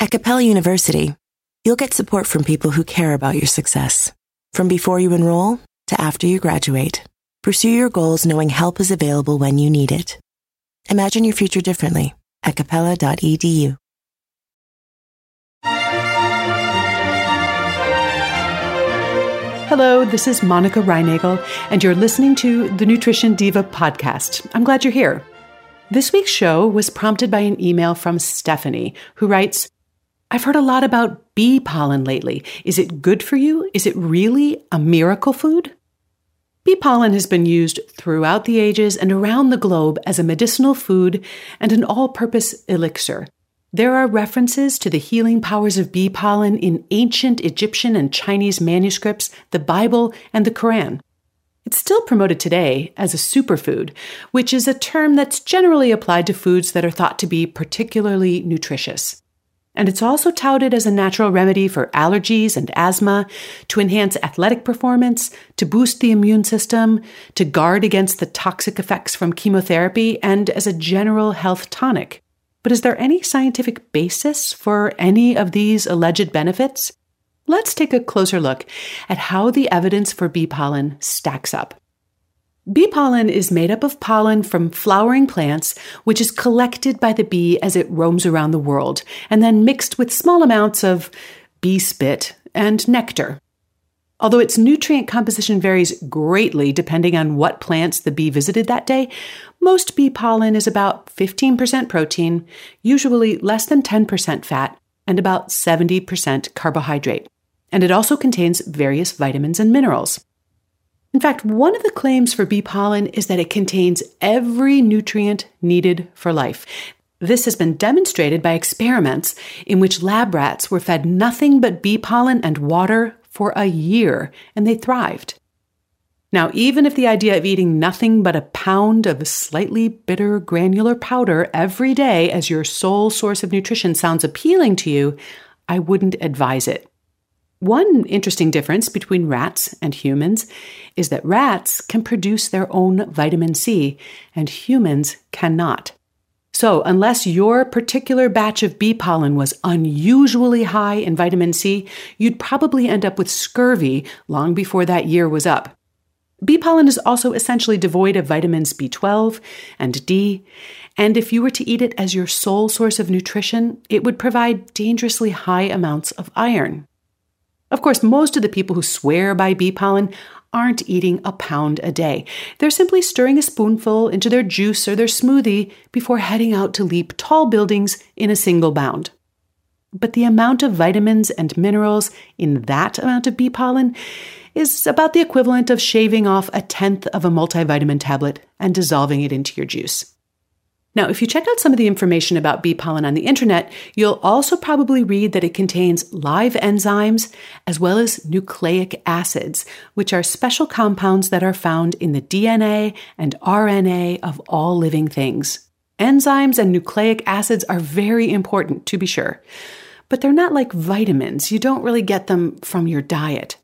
At Capella University, you'll get support from people who care about your success. From before you enroll to after you graduate, pursue your goals knowing help is available when you need it. Imagine your future differently at capella.edu. Hello, this is Monica Reinagel, and you're listening to the Nutrition Diva podcast. I'm glad you're here. This week's show was prompted by an email from Stephanie, who writes I've heard a lot about bee pollen lately. Is it good for you? Is it really a miracle food? Bee pollen has been used throughout the ages and around the globe as a medicinal food and an all purpose elixir. There are references to the healing powers of bee pollen in ancient Egyptian and Chinese manuscripts, the Bible, and the Quran. It's still promoted today as a superfood, which is a term that's generally applied to foods that are thought to be particularly nutritious. And it's also touted as a natural remedy for allergies and asthma, to enhance athletic performance, to boost the immune system, to guard against the toxic effects from chemotherapy, and as a general health tonic. But is there any scientific basis for any of these alleged benefits? Let's take a closer look at how the evidence for bee pollen stacks up. Bee pollen is made up of pollen from flowering plants, which is collected by the bee as it roams around the world, and then mixed with small amounts of bee spit and nectar. Although its nutrient composition varies greatly depending on what plants the bee visited that day, most bee pollen is about 15% protein, usually less than 10% fat, and about 70% carbohydrate. And it also contains various vitamins and minerals. In fact, one of the claims for bee pollen is that it contains every nutrient needed for life. This has been demonstrated by experiments in which lab rats were fed nothing but bee pollen and water for a year, and they thrived. Now, even if the idea of eating nothing but a pound of slightly bitter granular powder every day as your sole source of nutrition sounds appealing to you, I wouldn't advise it. One interesting difference between rats and humans is that rats can produce their own vitamin C and humans cannot. So, unless your particular batch of bee pollen was unusually high in vitamin C, you'd probably end up with scurvy long before that year was up. Bee pollen is also essentially devoid of vitamins B12 and D, and if you were to eat it as your sole source of nutrition, it would provide dangerously high amounts of iron. Of course, most of the people who swear by bee pollen aren't eating a pound a day. They're simply stirring a spoonful into their juice or their smoothie before heading out to leap tall buildings in a single bound. But the amount of vitamins and minerals in that amount of bee pollen is about the equivalent of shaving off a tenth of a multivitamin tablet and dissolving it into your juice. Now, if you check out some of the information about bee pollen on the internet, you'll also probably read that it contains live enzymes as well as nucleic acids, which are special compounds that are found in the DNA and RNA of all living things. Enzymes and nucleic acids are very important, to be sure, but they're not like vitamins. You don't really get them from your diet.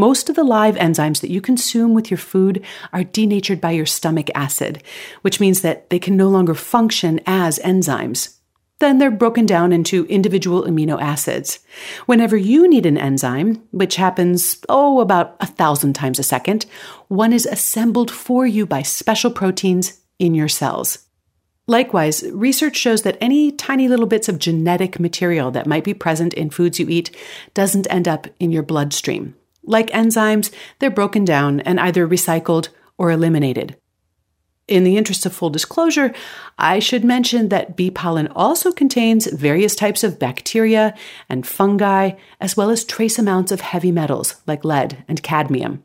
Most of the live enzymes that you consume with your food are denatured by your stomach acid, which means that they can no longer function as enzymes. Then they're broken down into individual amino acids. Whenever you need an enzyme, which happens, oh, about a thousand times a second, one is assembled for you by special proteins in your cells. Likewise, research shows that any tiny little bits of genetic material that might be present in foods you eat doesn't end up in your bloodstream. Like enzymes, they're broken down and either recycled or eliminated. In the interest of full disclosure, I should mention that bee pollen also contains various types of bacteria and fungi, as well as trace amounts of heavy metals like lead and cadmium.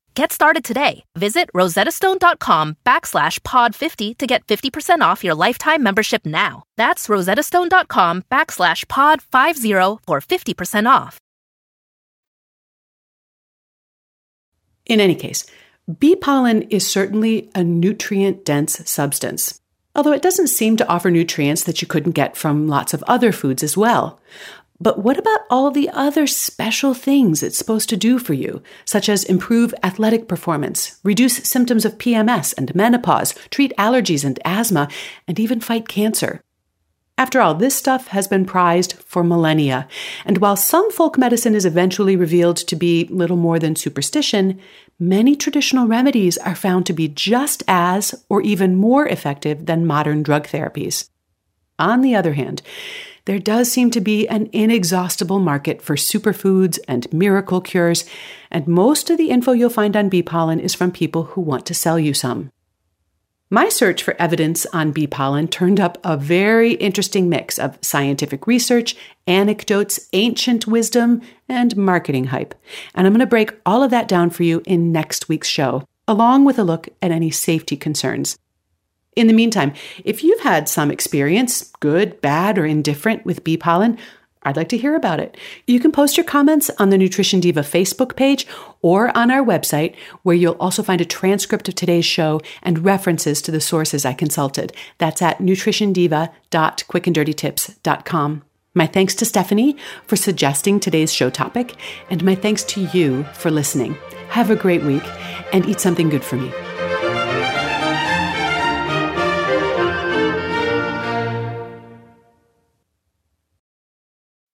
Get started today. Visit rosettastone.com backslash pod50 to get 50% off your lifetime membership now. That's rosettastone.com backslash pod50 for 50% off. In any case, bee pollen is certainly a nutrient dense substance although it doesn't seem to offer nutrients that you couldn't get from lots of other foods as well. But what about all the other special things it's supposed to do for you, such as improve athletic performance, reduce symptoms of PMS and menopause, treat allergies and asthma, and even fight cancer? After all, this stuff has been prized for millennia, and while some folk medicine is eventually revealed to be little more than superstition, many traditional remedies are found to be just as or even more effective than modern drug therapies. On the other hand, there does seem to be an inexhaustible market for superfoods and miracle cures, and most of the info you'll find on bee pollen is from people who want to sell you some. My search for evidence on bee pollen turned up a very interesting mix of scientific research, anecdotes, ancient wisdom, and marketing hype. And I'm going to break all of that down for you in next week's show, along with a look at any safety concerns. In the meantime, if you've had some experience, good, bad, or indifferent, with bee pollen, I'd like to hear about it. You can post your comments on the Nutrition Diva Facebook page or on our website, where you'll also find a transcript of today's show and references to the sources I consulted. That's at nutritiondiva.quickanddirtytips.com. My thanks to Stephanie for suggesting today's show topic, and my thanks to you for listening. Have a great week and eat something good for me.